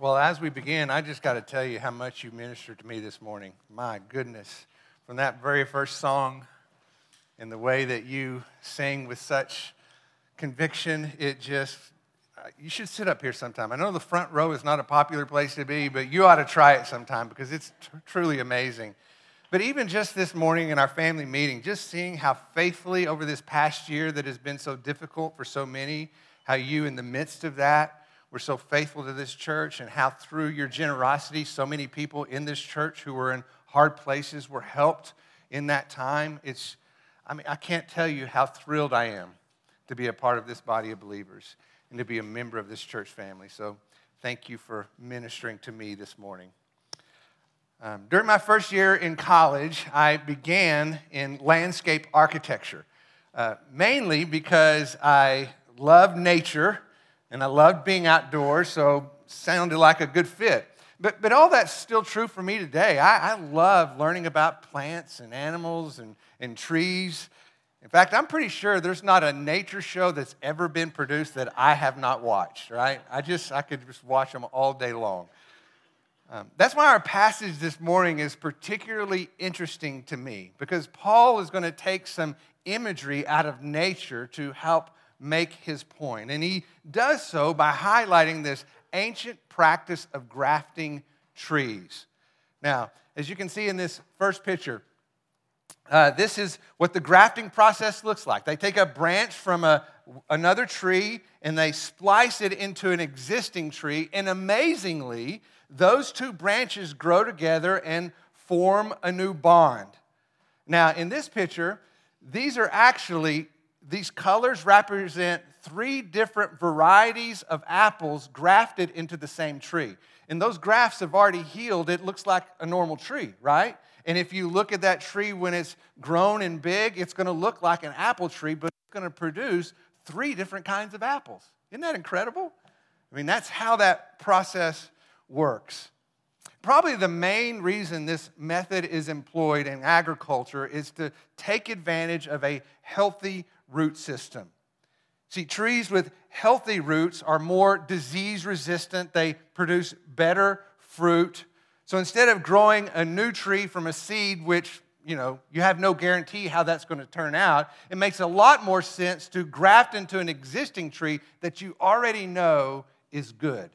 Well, as we begin, I just got to tell you how much you ministered to me this morning. My goodness. From that very first song and the way that you sang with such conviction, it just, uh, you should sit up here sometime. I know the front row is not a popular place to be, but you ought to try it sometime because it's t- truly amazing. But even just this morning in our family meeting, just seeing how faithfully over this past year that has been so difficult for so many, how you, in the midst of that, were so faithful to this church and how through your generosity, so many people in this church who were in hard places were helped in that time. It's, I mean, I can't tell you how thrilled I am to be a part of this body of believers and to be a member of this church family. So thank you for ministering to me this morning. Um, during my first year in college, I began in landscape architecture, uh, mainly because I love nature and I loved being outdoors, so sounded like a good fit. But, but all that's still true for me today. I, I love learning about plants and animals and, and trees. In fact, I'm pretty sure there's not a nature show that's ever been produced that I have not watched, right? I just, I could just watch them all day long. Um, that's why our passage this morning is particularly interesting to me because Paul is going to take some imagery out of nature to help make his point. And he does so by highlighting this ancient practice of grafting trees. Now, as you can see in this first picture, uh, this is what the grafting process looks like. They take a branch from a, another tree and they splice it into an existing tree, and amazingly, those two branches grow together and form a new bond. Now, in this picture, these are actually these colors represent three different varieties of apples grafted into the same tree. And those grafts have already healed. It looks like a normal tree, right? And if you look at that tree when it's grown and big, it's going to look like an apple tree, but it's going to produce three different kinds of apples. Isn't that incredible? I mean, that's how that process works. Probably the main reason this method is employed in agriculture is to take advantage of a healthy root system. See, trees with healthy roots are more disease resistant, they produce better fruit. So instead of growing a new tree from a seed, which you know, you have no guarantee how that's going to turn out. It makes a lot more sense to graft into an existing tree that you already know is good.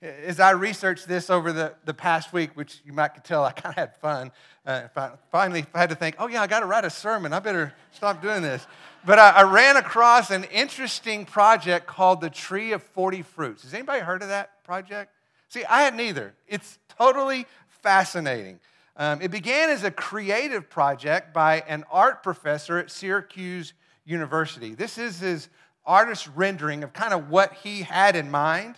As I researched this over the, the past week, which you might tell I kind of had fun, uh, finally I had to think, oh, yeah, I got to write a sermon. I better stop doing this. But I, I, ran across an interesting project called the Tree of 40 Fruits. Has anybody heard of that project? See, I had neither. It's totally fascinating. Um, it began as a creative project by an art professor at Syracuse University. This is his artist rendering of kind of what he had in mind.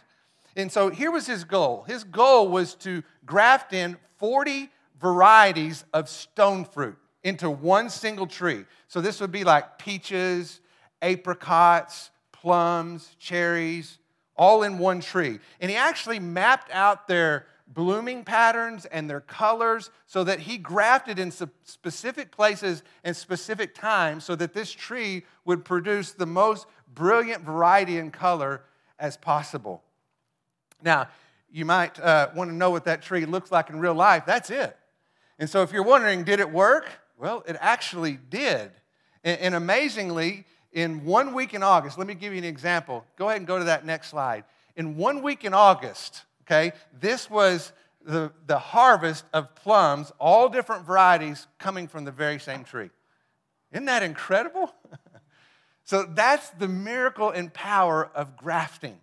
And so here was his goal. His goal was to graft in 40 varieties of stone fruit into one single tree. So this would be like peaches, apricots, plums, cherries, all in one tree. And he actually mapped out their blooming patterns and their colors so that he grafted in specific places and specific times so that this tree would produce the most brilliant variety and color as possible. Now, you might uh, want to know what that tree looks like in real life. That's it. And so, if you're wondering, did it work? Well, it actually did. And, and amazingly, in one week in August, let me give you an example. Go ahead and go to that next slide. In one week in August, okay, this was the, the harvest of plums, all different varieties coming from the very same tree. Isn't that incredible? so that's the miracle and power of grafting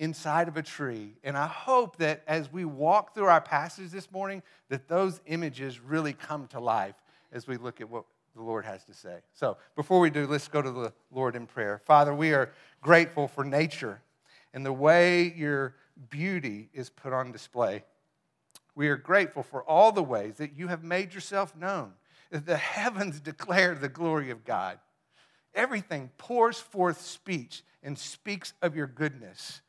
inside of a tree. And I hope that as we walk through our passage this morning, that those images really come to life as we look at what the Lord has to say. So before we do, let's go to the Lord in prayer. Father, we are grateful for nature and the way your beauty is put on display. We are grateful for all the ways that you have made yourself known. The heavens declare the glory of God. Everything pours forth speech and speaks of your goodness.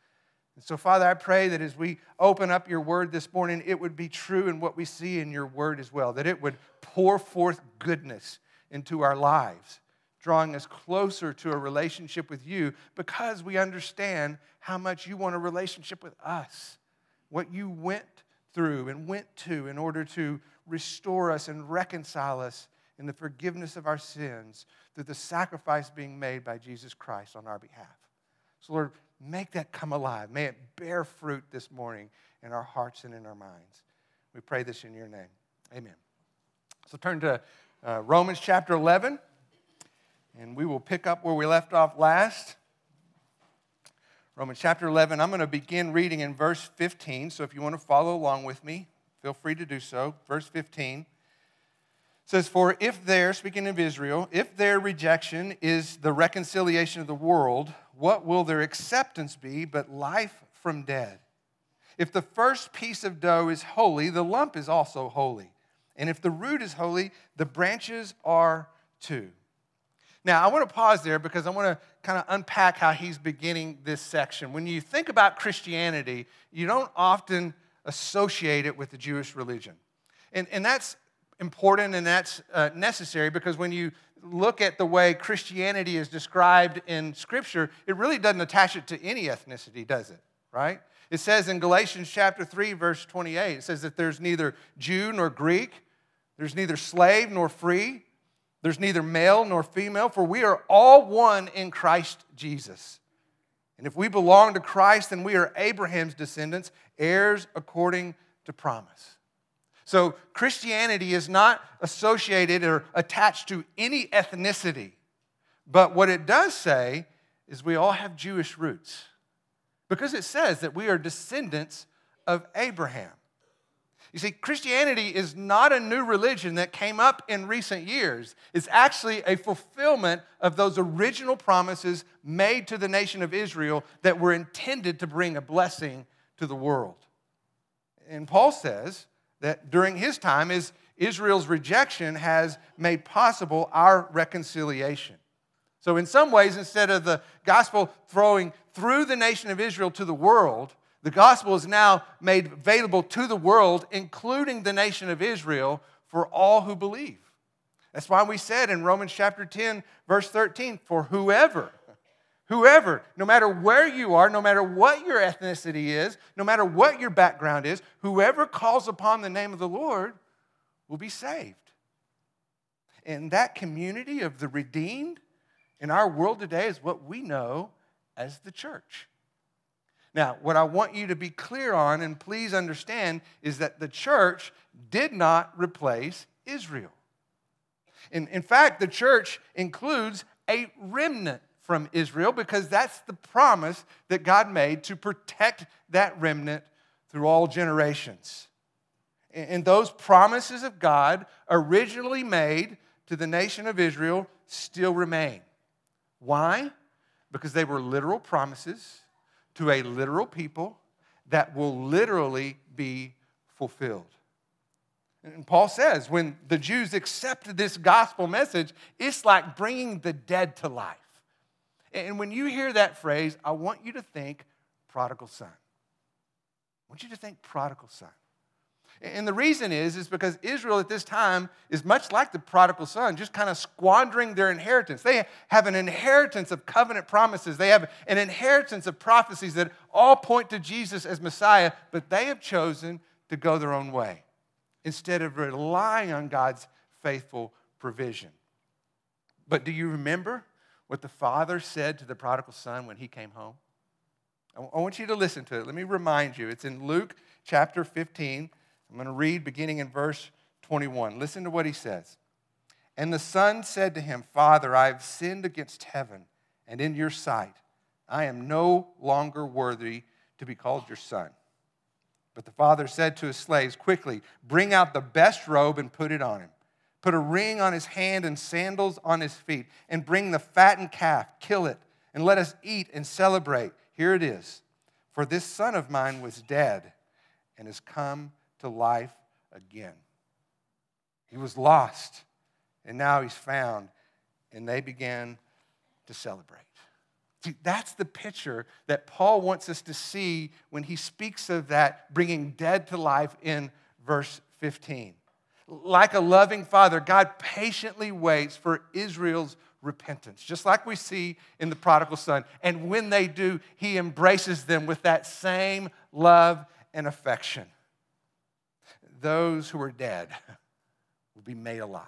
And so, Father, I pray that as we open up your word this morning, it would be true in what we see in your word as well, that it would pour forth goodness into our lives, drawing us closer to a relationship with you because we understand how much you want a relationship with us. what you went through and went to in order to restore us and reconcile us in the forgiveness of our sins through the sacrifice being made by Jesus Christ on our behalf. So, Lord, make that come alive. May it bear fruit this morning in our hearts and in our minds. We pray this in your name. Amen. So, turn to uh, Romans chapter 11, and we will pick up where we left off last. Romans chapter 11, I'm going to begin reading in verse 15. So, if you want to follow along with me, feel free to do so. Verse 15 says, For if their, speaking of Israel, if their rejection is the reconciliation of the world, what will their acceptance be but life from dead? If the first piece of dough is holy, the lump is also holy. And if the root is holy, the branches are too. Now, I want to pause there because I want to kind of unpack how he's beginning this section. When you think about Christianity, you don't often associate it with the Jewish religion. And, and that's important and that's uh, necessary because when you look at the way Christianity is described in Scripture, it really doesn't attach it to any ethnicity, does it? Right? It says in Galatians chapter 3, verse 28, it says that there's neither Jew nor Greek, there's neither slave nor free, there's neither male nor female, for we are all one in Christ Jesus. And if we belong to Christ, then we are Abraham's descendants, heirs according to promise. So Christianity is not associated or attached to any ethnicity. But what it does say is we all have Jewish roots because it says that we are descendants of Abraham. You see, Christianity is not a new religion that came up in recent years. It's actually a fulfillment of those original promises made to the nation of Israel that were intended to bring a blessing to the world. And Paul says that during his time is Israel's rejection has made possible our reconciliation. So in some ways instead of the gospel throwing through the nation of Israel to the world, the gospel is now made available to the world including the nation of Israel for all who believe. That's why we said in Romans chapter 10 verse 13 for whoever Whoever, no matter where you are, no matter what your ethnicity is, no matter what your background is, whoever calls upon the name of the Lord will be saved. And that community of the redeemed in our world today is what we know as the church. Now, what I want you to be clear on, and please understand, is that the church did not replace Israel. In, in fact, the church includes a remnant from Israel because that's the promise that God made to protect that remnant through all generations. And those promises of God, originally made to the nation of Israel, still remain. Why? Because they were literal promises to a literal people that will literally be fulfilled. And Paul says when the Jews accepted this gospel message, it's like bringing the dead to life. And when you hear that phrase, I want you to think prodigal son. I want you to think prodigal son. And the reason is, is because Israel at this time is much like the prodigal son, just kind of squandering their inheritance. They have an inheritance of covenant promises. They have an inheritance of prophecies that all point to Jesus as Messiah, but they have chosen to go their own way instead of relying on God's faithful provision. But do you remember what the father said to the prodigal son when he came home? I want you to listen to it. Let me remind you. It's in Luke chapter 15. I'm going to read beginning in verse 21. Listen to what he says. And the son said to him, Father, I have sinned against heaven and in your sight. I am no longer worthy to be called your son. But the father said to his slaves, Quickly, bring out the best robe and put it on him Put a ring on his hand and sandals on his feet, and bring the fattened calf, kill it, and let us eat and celebrate. Here it is. For this son of mine was dead and has come to life again. He was lost, and now he's found, and they began to celebrate. See, that's the picture that Paul wants us to see when he speaks of that bringing dead to life in verse 15 like a loving father, God patiently waits for Israel's repentance, just like we see in the prodigal son. And when they do, he embraces them with that same love and affection. Those who are dead will be made alive.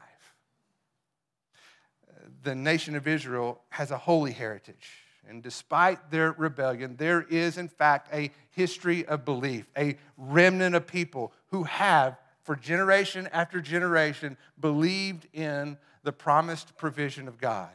The nation of Israel has a holy heritage. And despite their rebellion, there is, in fact, a history of belief, a remnant of people who have, for generation after generation, believed in the promised provision of God.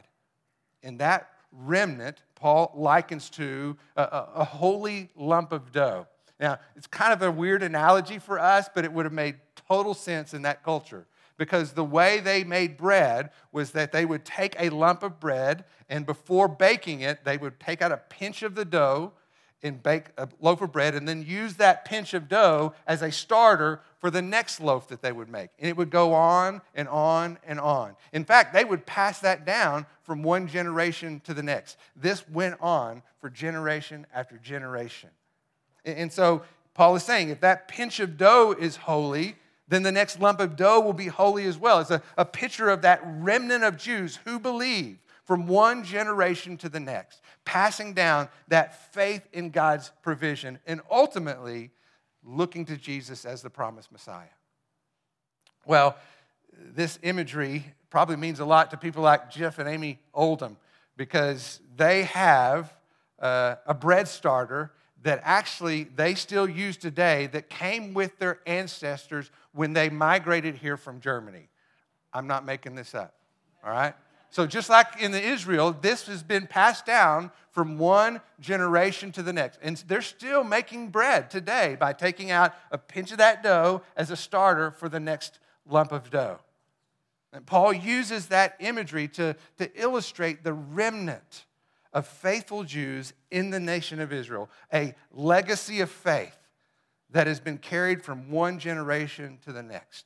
And that remnant, Paul likens to a, a, a holy lump of dough. Now, it's kind of a weird analogy for us, but it would have made total sense in that culture because the way they made bread was that they would take a lump of bread and before baking it, they would take out a pinch of the dough and bake a loaf of bread and then use that pinch of dough as a starter for the next loaf that they would make. And it would go on and on and on. In fact, they would pass that down from one generation to the next. This went on for generation after generation. And so Paul is saying if that pinch of dough is holy, then the next lump of dough will be holy as well. It's a, a picture of that remnant of Jews who believe from one generation to the next, passing down that faith in God's provision and ultimately looking to Jesus as the promised Messiah. Well, this imagery probably means a lot to people like Jeff and Amy Oldham because they have uh, a bread starter that actually they still use today that came with their ancestors when they migrated here from Germany. I'm not making this up, all right? So, just like in the Israel, this has been passed down from one generation to the next. And they're still making bread today by taking out a pinch of that dough as a starter for the next lump of dough. And Paul uses that imagery to, to illustrate the remnant of faithful Jews in the nation of Israel, a legacy of faith that has been carried from one generation to the next.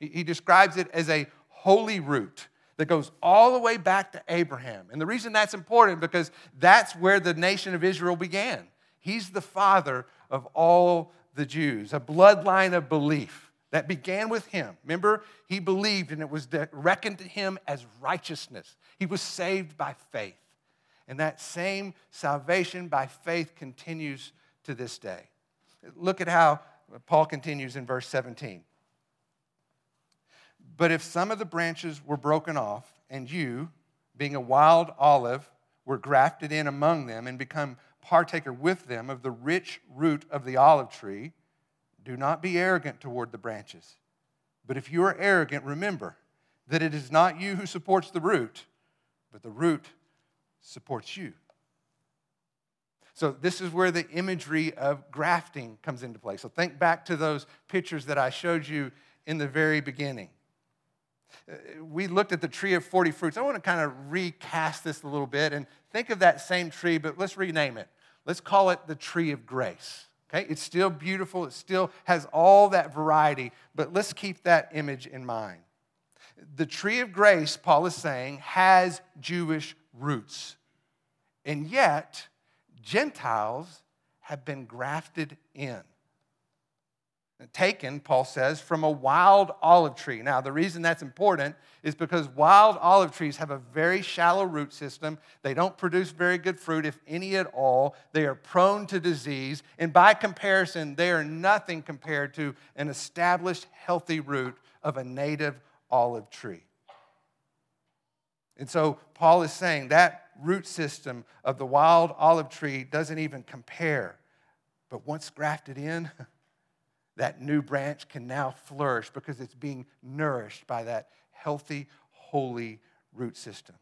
He, he describes it as a holy root that goes all the way back to Abraham. And the reason that's important because that's where the nation of Israel began. He's the father of all the Jews, a bloodline of belief that began with him. Remember, he believed and it was reckoned to him as righteousness. He was saved by faith. And that same salvation by faith continues to this day. Look at how Paul continues in verse 17. But if some of the branches were broken off, and you, being a wild olive, were grafted in among them and become partaker with them of the rich root of the olive tree, do not be arrogant toward the branches. But if you are arrogant, remember that it is not you who supports the root, but the root supports you. So, this is where the imagery of grafting comes into play. So, think back to those pictures that I showed you in the very beginning. Uh, we looked at the tree of 40 fruits. I want to kind of recast this a little bit and think of that same tree, but let's rename it. Let's call it the tree of grace. Okay? It's still beautiful, it still has all that variety, but let's keep that image in mind. The tree of grace, Paul is saying, has Jewish roots. And yet, Gentiles have been grafted in taken, Paul says, from a wild olive tree. Now, the reason that's important is because wild olive trees have a very shallow root system. They don't produce very good fruit, if any at all. They are prone to disease. And by comparison, they are nothing compared to an established, healthy root of a native olive tree. And so, Paul is saying that root system of the wild olive tree doesn't even compare. But once grafted in, that new branch can now flourish because it's being nourished by that healthy, holy root system.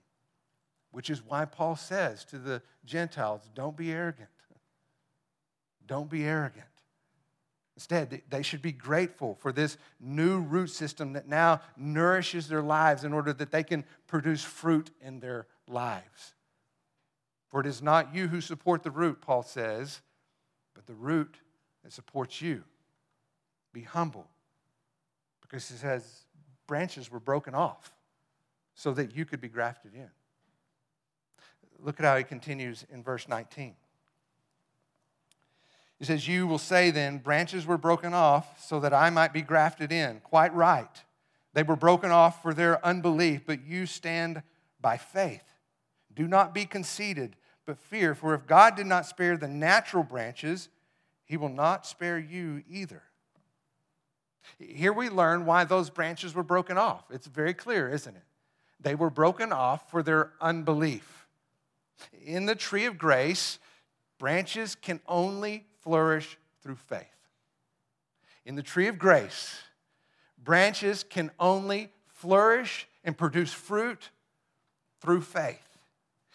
Which is why Paul says to the Gentiles, don't be arrogant. Don't be arrogant. Instead, they should be grateful for this new root system that now nourishes their lives in order that they can produce fruit in their lives. For it is not you who support the root, Paul says, but the root that supports you. Be humble. Because he says branches were broken off so that you could be grafted in. Look at how he continues in verse 19. He says, You will say then, branches were broken off so that I might be grafted in. Quite right. They were broken off for their unbelief, but you stand by faith. Do not be conceited, but fear, for if God did not spare the natural branches, he will not spare you either. Here we learn why those branches were broken off. It's very clear, isn't it? They were broken off for their unbelief. In the tree of grace, branches can only flourish through faith. In the tree of grace, branches can only flourish and produce fruit through faith.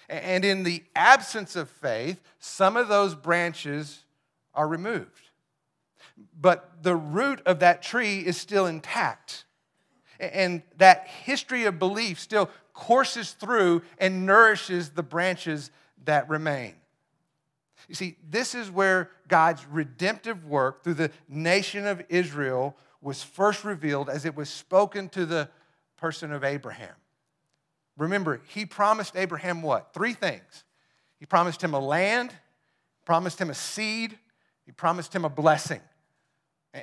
And in the absence of faith, some of those branches are removed. But the root of that tree is still intact. And that history of belief still courses through and nourishes the branches that remain. You see, this is where God's redemptive work through the nation of Israel was first revealed as it was spoken to the person of Abraham. Remember, he promised Abraham what? Three things. He promised him a land, promised him a seed, he promised him a blessing.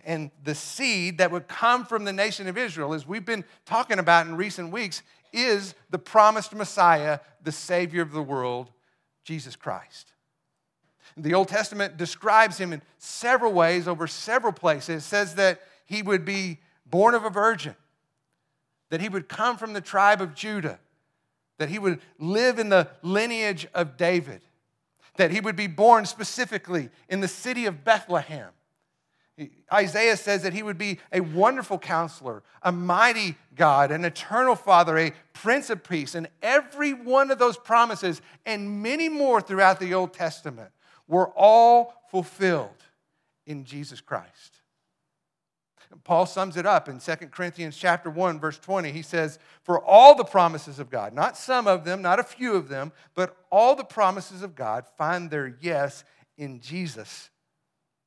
And the seed that would come from the nation of Israel, as we've been talking about in recent weeks, is the promised Messiah, the Savior of the world, Jesus Christ. The Old Testament describes him in several ways over several places. It says that he would be born of a virgin, that he would come from the tribe of Judah, that he would live in the lineage of David, that he would be born specifically in the city of Bethlehem. Isaiah says that he would be a wonderful counselor, a mighty God, an eternal Father, a Prince of Peace. And every one of those promises, and many more throughout the Old Testament, were all fulfilled in Jesus Christ. Paul sums it up in 2 Corinthians chapter 1 verse 20. He says, "For all the promises of God, not some of them, not a few of them, but all the promises of God find their yes in Jesus."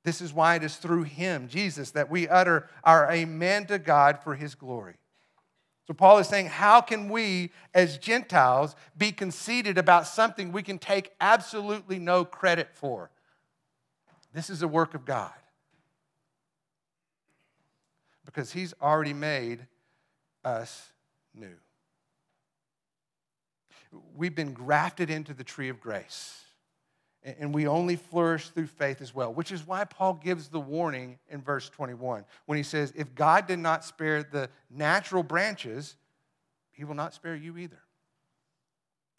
This is why it is through him, Jesus, that we utter our amen to God for his glory. So, Paul is saying, how can we as Gentiles be conceited about something we can take absolutely no credit for? This is a work of God. Because he's already made us new. We've been grafted into the tree of grace and we only flourish through faith as well, which is why Paul gives the warning in verse 21 when he says, If God did not spare the natural branches, he will not spare you either.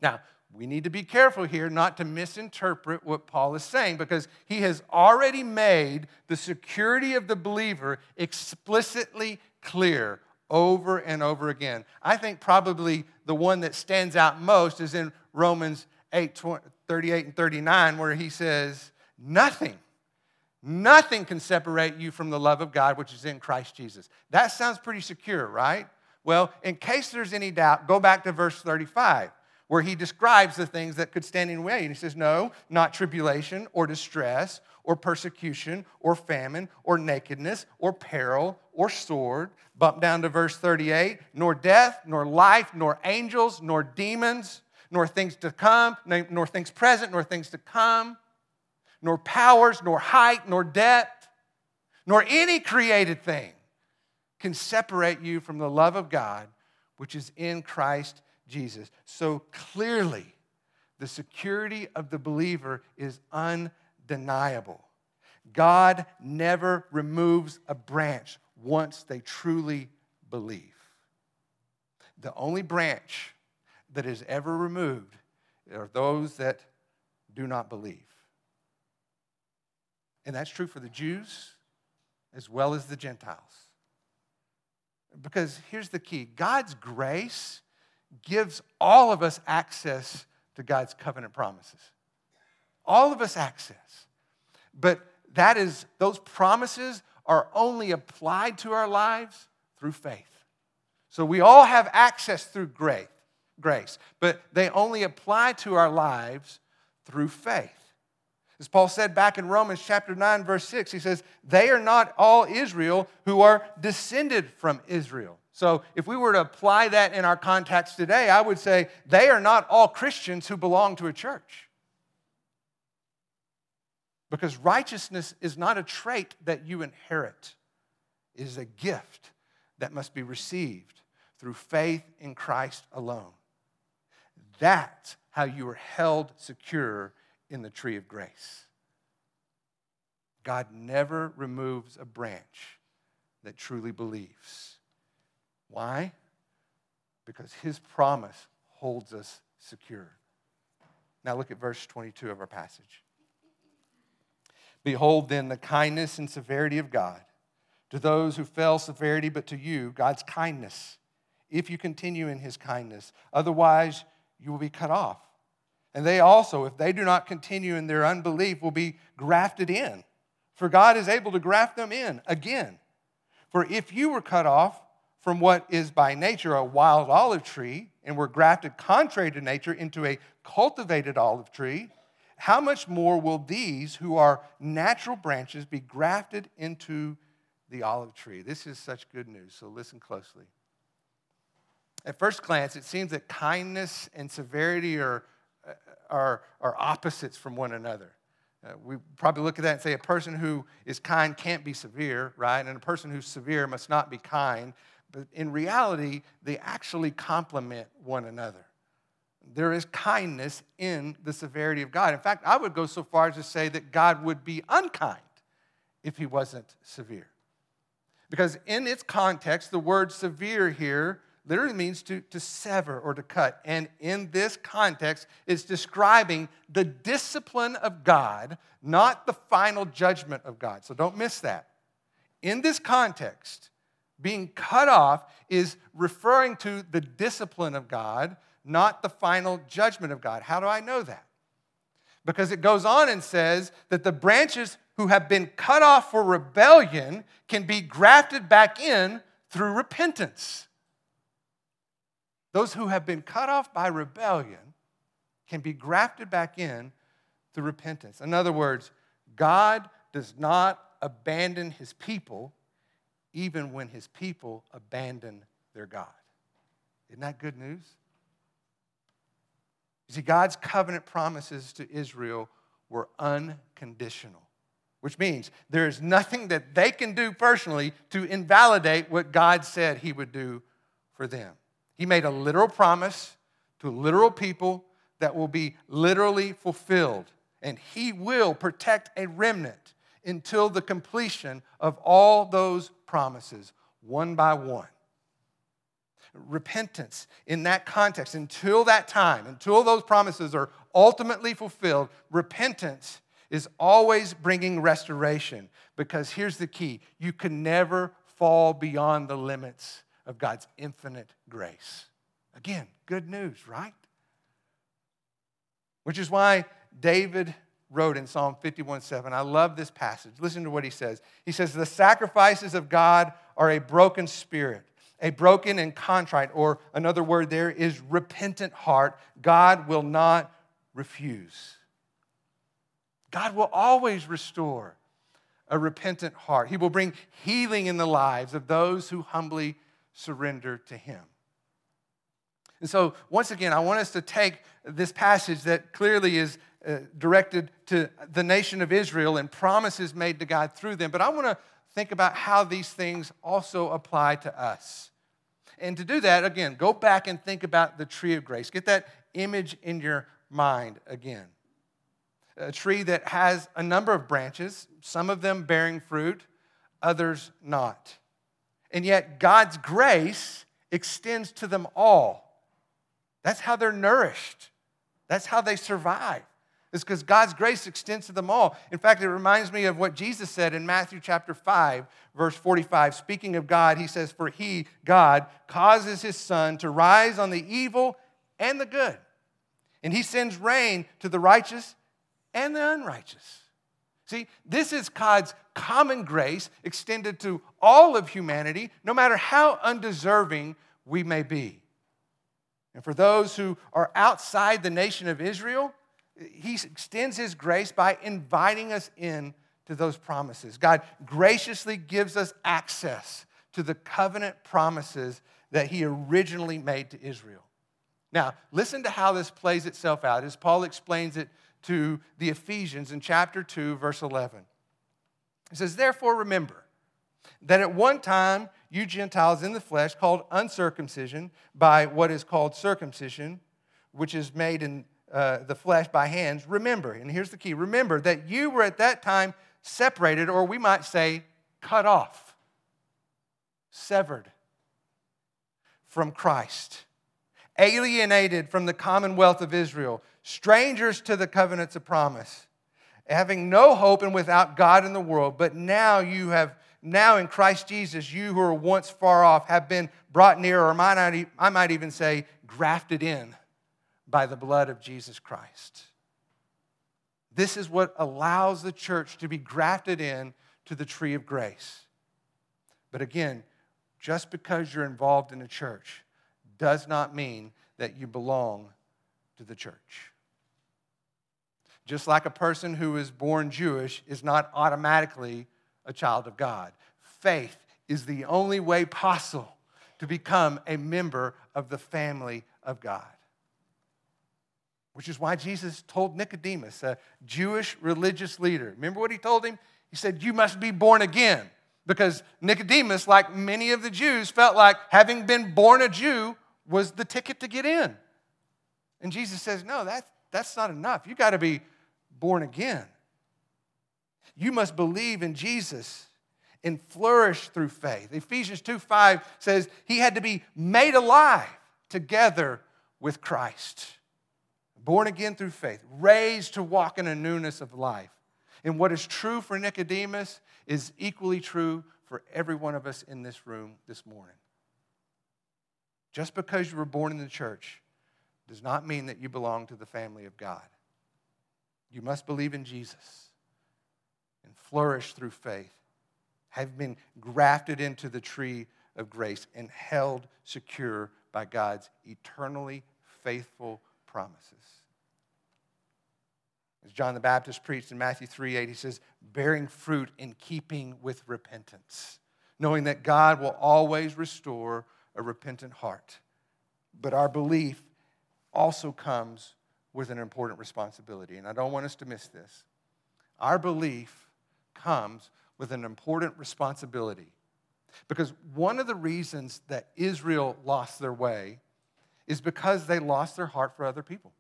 Now, we need to be careful here not to misinterpret what Paul is saying because he has already made the security of the believer explicitly clear over and over again. I think probably the one that stands out most is in Romans 8 38 and 39, where he says, Nothing, nothing can separate you from the love of God which is in Christ Jesus. That sounds pretty secure, right? Well, in case there's any doubt, go back to verse 35, where he describes the things that could stand in the way. And he says, No, not tribulation or distress or persecution or famine or nakedness or peril or sword. Bump down to verse 38 nor death, nor life, nor angels, nor demons nor things to come, nor things present, nor things to come, nor powers, nor height, nor depth, nor any created thing can separate you from the love of God which is in Christ Jesus. So clearly, the security of the believer is undeniable. God never removes a branch once they truly believe. The only branch that is ever removed are those that do not believe. And that's true for the Jews as well as the Gentiles. Because here's the key God's grace gives all of us access to God's covenant promises. All of us access. But that is, those promises are only applied to our lives through faith. So we all have access through grace grace, but they only apply to our lives through faith. As Paul said back in Romans chapter 9, verse 6, he says, They are not all Israel who are descended from Israel. So if we were to apply that in our context today, I would say they are not all Christians who belong to a church. Because righteousness is not a trait that you inherit, it is a gift that must be received through faith in Christ alone. That's how you are held secure in the tree of grace. God never removes a branch that truly believes. Why? Because his promise holds us secure. Now look at verse 22 of our passage. Behold, then, the kindness and severity of God. To those who fell, severity, but to you, God's kindness, if you continue in his kindness. Otherwise, you will be cut off. And they also, if they do not continue in their unbelief, will be grafted in. For God is able to graft them in again. For if you were cut off from what is by nature a wild olive tree and were grafted contrary to nature into a cultivated olive tree, how much more will these who are natural branches be grafted into the olive tree? This is such good news, so listen closely. At first glance, it seems that kindness and severity are, are, are opposites from one another. Uh, we probably look at that and say a person who is kind can't be severe, right? And a person who's severe must not be kind. But in reality, they actually complement one another. There is kindness in the severity of God. In fact, I would go so far as to say that God would be unkind if he wasn't severe. Because in its context, the word severe here literally means to, to sever or to cut. And in this context, it's describing the discipline of God, not the final judgment of God. So don't miss that. In this context, being cut off is referring to the discipline of God, not the final judgment of God. How do I know that? Because it goes on and says that the branches who have been cut off for rebellion can be grafted back in through repentance. Those who have been cut off by rebellion can be grafted back in through repentance. In other words, God does not abandon his people even when his people abandon their God. Isn't that good news? You see, God's covenant promises to Israel were unconditional, which means there is nothing that they can do personally to invalidate what God said he would do for them. He made a literal promise to literal people that will be literally fulfilled. And He will protect a remnant until the completion of all those promises, one by one. Repentance in that context, until that time, until those promises are ultimately fulfilled, repentance is always bringing restoration because here's the key you can never fall beyond the limits of God's infinite grace. Again, good news, right? Which is why David wrote in Psalm 51 7. I love this passage. Listen to what he says. He says, The sacrifices of God are a broken spirit, a broken and contrite, or another word there is repentant heart. God will not refuse. God will always restore a repentant heart. He will bring healing in the lives of those who humbly surrender to Him. And so, once again, I want us to take this passage that clearly is uh, directed to the nation of Israel and promises made to God through them, but I want to think about how these things also apply to us. And to do that, again, go back and think about the tree of grace. Get that image in your mind again. A tree that has a number of branches, some of them bearing fruit, others not. And yet, God's grace extends to them all. That's how they're nourished, that's how they survive. It's because God's grace extends to them all. In fact, it reminds me of what Jesus said in Matthew chapter 5, verse 45. Speaking of God, he says, For he, God, causes his sun to rise on the evil and the good. And he sends rain to the righteous and the unrighteous. See, this is God's common grace extended to all of humanity, no matter how undeserving we may be. And for those who are outside the nation of Israel, He extends His grace by inviting us in to those promises. God graciously gives us access to the covenant promises that He originally made to Israel. Now, listen to how this plays itself out as Paul explains it to the Ephesians in chapter 2, verse 11. It says, Therefore, remember that at one time you Gentiles in the flesh, called uncircumcision by what is called circumcision, which is made in uh, the flesh by hands, remember, and here's the key remember that you were at that time separated, or we might say cut off, severed from Christ, alienated from the commonwealth of Israel, strangers to the covenants of promise, having no hope and without God in the world. But now you have, now in Christ Jesus, you who were once far off have been brought near, or I might even say, grafted in by the blood of Jesus Christ. This is what allows the church to be grafted in to the tree of grace. But again, just because you're involved in a church does not mean that you belong to the church. Just like a person who is born Jewish is not automatically a child of God. Faith is the only way possible to become a member of the family of God. Which is why Jesus told Nicodemus, a Jewish religious leader, remember what he told him? He said, You must be born again. Because Nicodemus, like many of the Jews, felt like having been born a Jew was the ticket to get in. And Jesus says, No, that, that's not enough. You've got to be born again. You must believe in Jesus and flourish through faith. Ephesians 2 5 says he had to be made alive together with Christ. Born again through faith, raised to walk in a newness of life. And what is true for Nicodemus is equally true for every one of us in this room this morning. Just because you were born in the church does not mean that you belong to the family of God. You must believe in Jesus and flourish through faith, have been grafted into the tree of grace and held secure by God's eternally faithful promises. As John the Baptist preached in Matthew 3 8, he says, bearing fruit in keeping with repentance, knowing that God will always restore a repentant heart. But our belief also comes with an important responsibility, and I don't want us to miss this. Our belief comes with an important responsibility. Because one of the reasons that Israel lost their way is because they lost their heart for other people.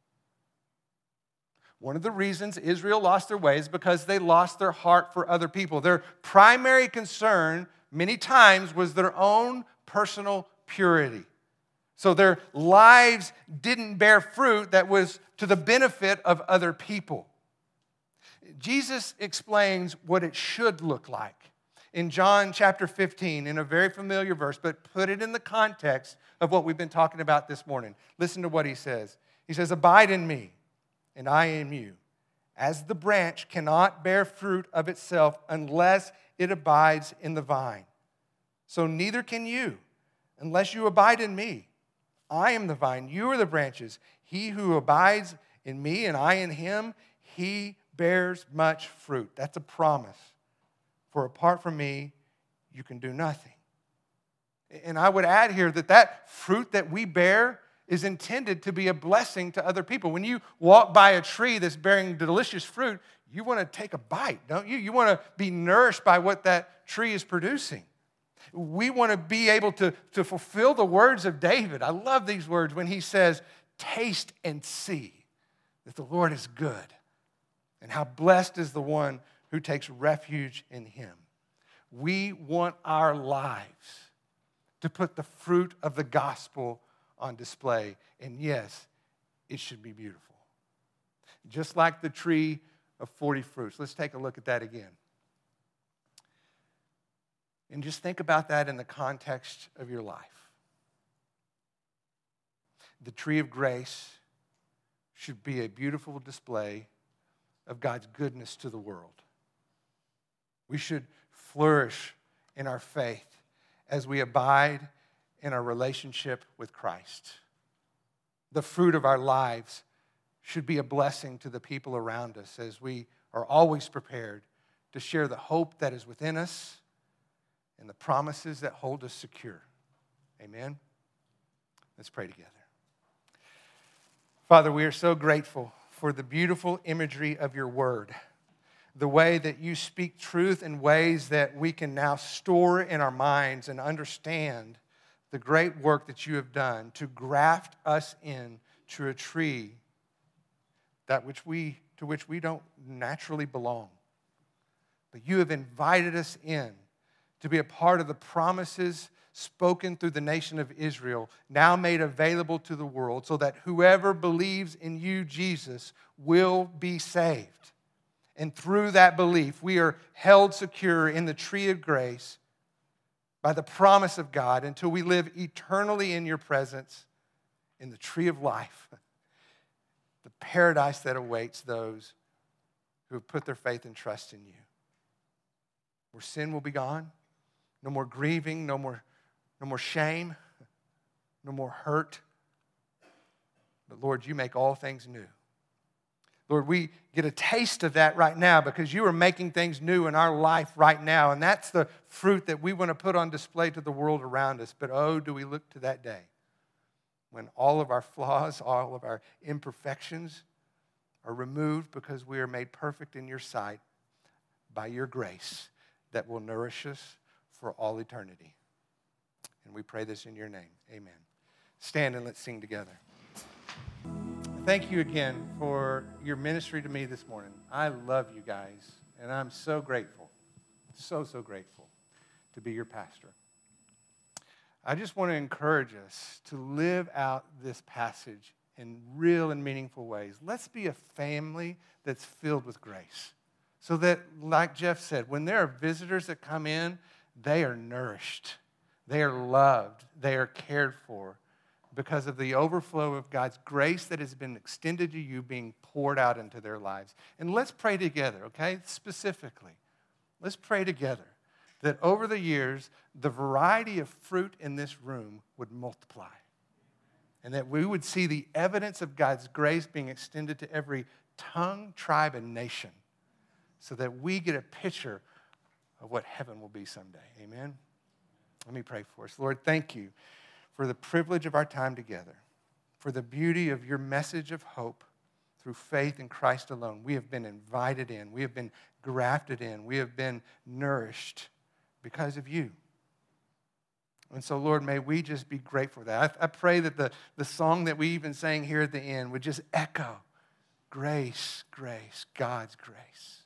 One of the reasons Israel lost their way is because they lost their heart for other people. Their primary concern, many times, was their own personal purity. So their lives didn't bear fruit that was to the benefit of other people. Jesus explains what it should look like in John chapter 15 in a very familiar verse, but put it in the context of what we've been talking about this morning. Listen to what he says. He says, Abide in me, and I in you. As the branch cannot bear fruit of itself unless it abides in the vine, so neither can you unless you abide in me. I am the vine, you are the branches. He who abides in me and I in him, he bears much fruit. That's a promise. For apart from me, you can do nothing. And I would add here that that fruit that we bear is intended to be a blessing to other people. When you walk by a tree that's bearing delicious fruit, you want to take a bite, don't you? You want to be nourished by what that tree is producing. We want to be able to, to fulfill the words of David. I love these words when he says, Taste and see that the Lord is good, and how blessed is the one who takes refuge in him. We want our lives to put the fruit of the gospel on display. And yes, it should be beautiful. Just like the tree of 40 fruits. Let's take a look at that again. And just think about that in the context of your life. The tree of grace should be a beautiful display of God's goodness to the world. We should flourish in our faith as we abide in our relationship with Christ. The fruit of our lives should be a blessing to the people around us as we are always prepared to share the hope that is within us and the promises that hold us secure. Amen? Let's pray together. Father, we are so grateful for the beautiful imagery of your word, the way that you speak truth in ways that we can now store in our minds and understand the great work that you have done to graft us in to a tree that which we, to which we don't naturally belong. but you have invited us in to be a part of the promises spoken through the nation of Israel, now made available to the world, so that whoever believes in you, Jesus, will be saved. And through that belief, we are held secure in the tree of grace by the promise of God until we live eternally in your presence in the tree of life, the paradise that awaits those who have put their faith and trust in you. Where sin will be gone, no more grieving, no more no more shame, no more hurt. But Lord, you make all things new. Lord, we get a taste of that right now because you are making things new in our life right now. And that's the fruit that we want to put on display to the world around us. But oh, do we look to that day when all of our flaws, all of our imperfections are removed because we are made perfect in your sight by your grace that will nourish us for all eternity. And we pray this in your name. Amen. Stand and let's sing together. Thank you again for your ministry to me this morning. I love you guys, and I'm so grateful, so, so grateful to be your pastor. I just want to encourage us to live out this passage in real and meaningful ways. Let's be a family that's filled with grace. So that, like Jeff said, when there are visitors that come in, they are nourished they are loved, they are cared for because of the overflow of God's grace that has been extended to you being poured out into their lives. And let's pray together, okay? Specifically, let's pray together that over the years, the variety of fruit in this room would multiply. And that we would see the evidence of God's grace being extended to every tongue, tribe, and nation so that we get a picture of what heaven will be someday. Amen. Let me pray for us. Lord, thank you for the privilege of our time together, for the beauty of your message of hope through faith in Christ alone. We have been invited in, we have been grafted in, we have been nourished because of you. And so, Lord, may we just be grateful for that. I, I, pray that the, the song that we even sang here at the end would just echo grace, grace, God's grace.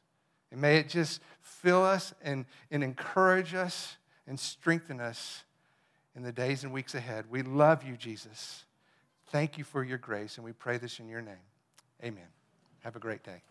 And may it just fill us and, and encourage us and strengthen us in the days and weeks ahead. We love you, Jesus. Thank you for your grace, and we pray this in your name. Amen. Have a great day.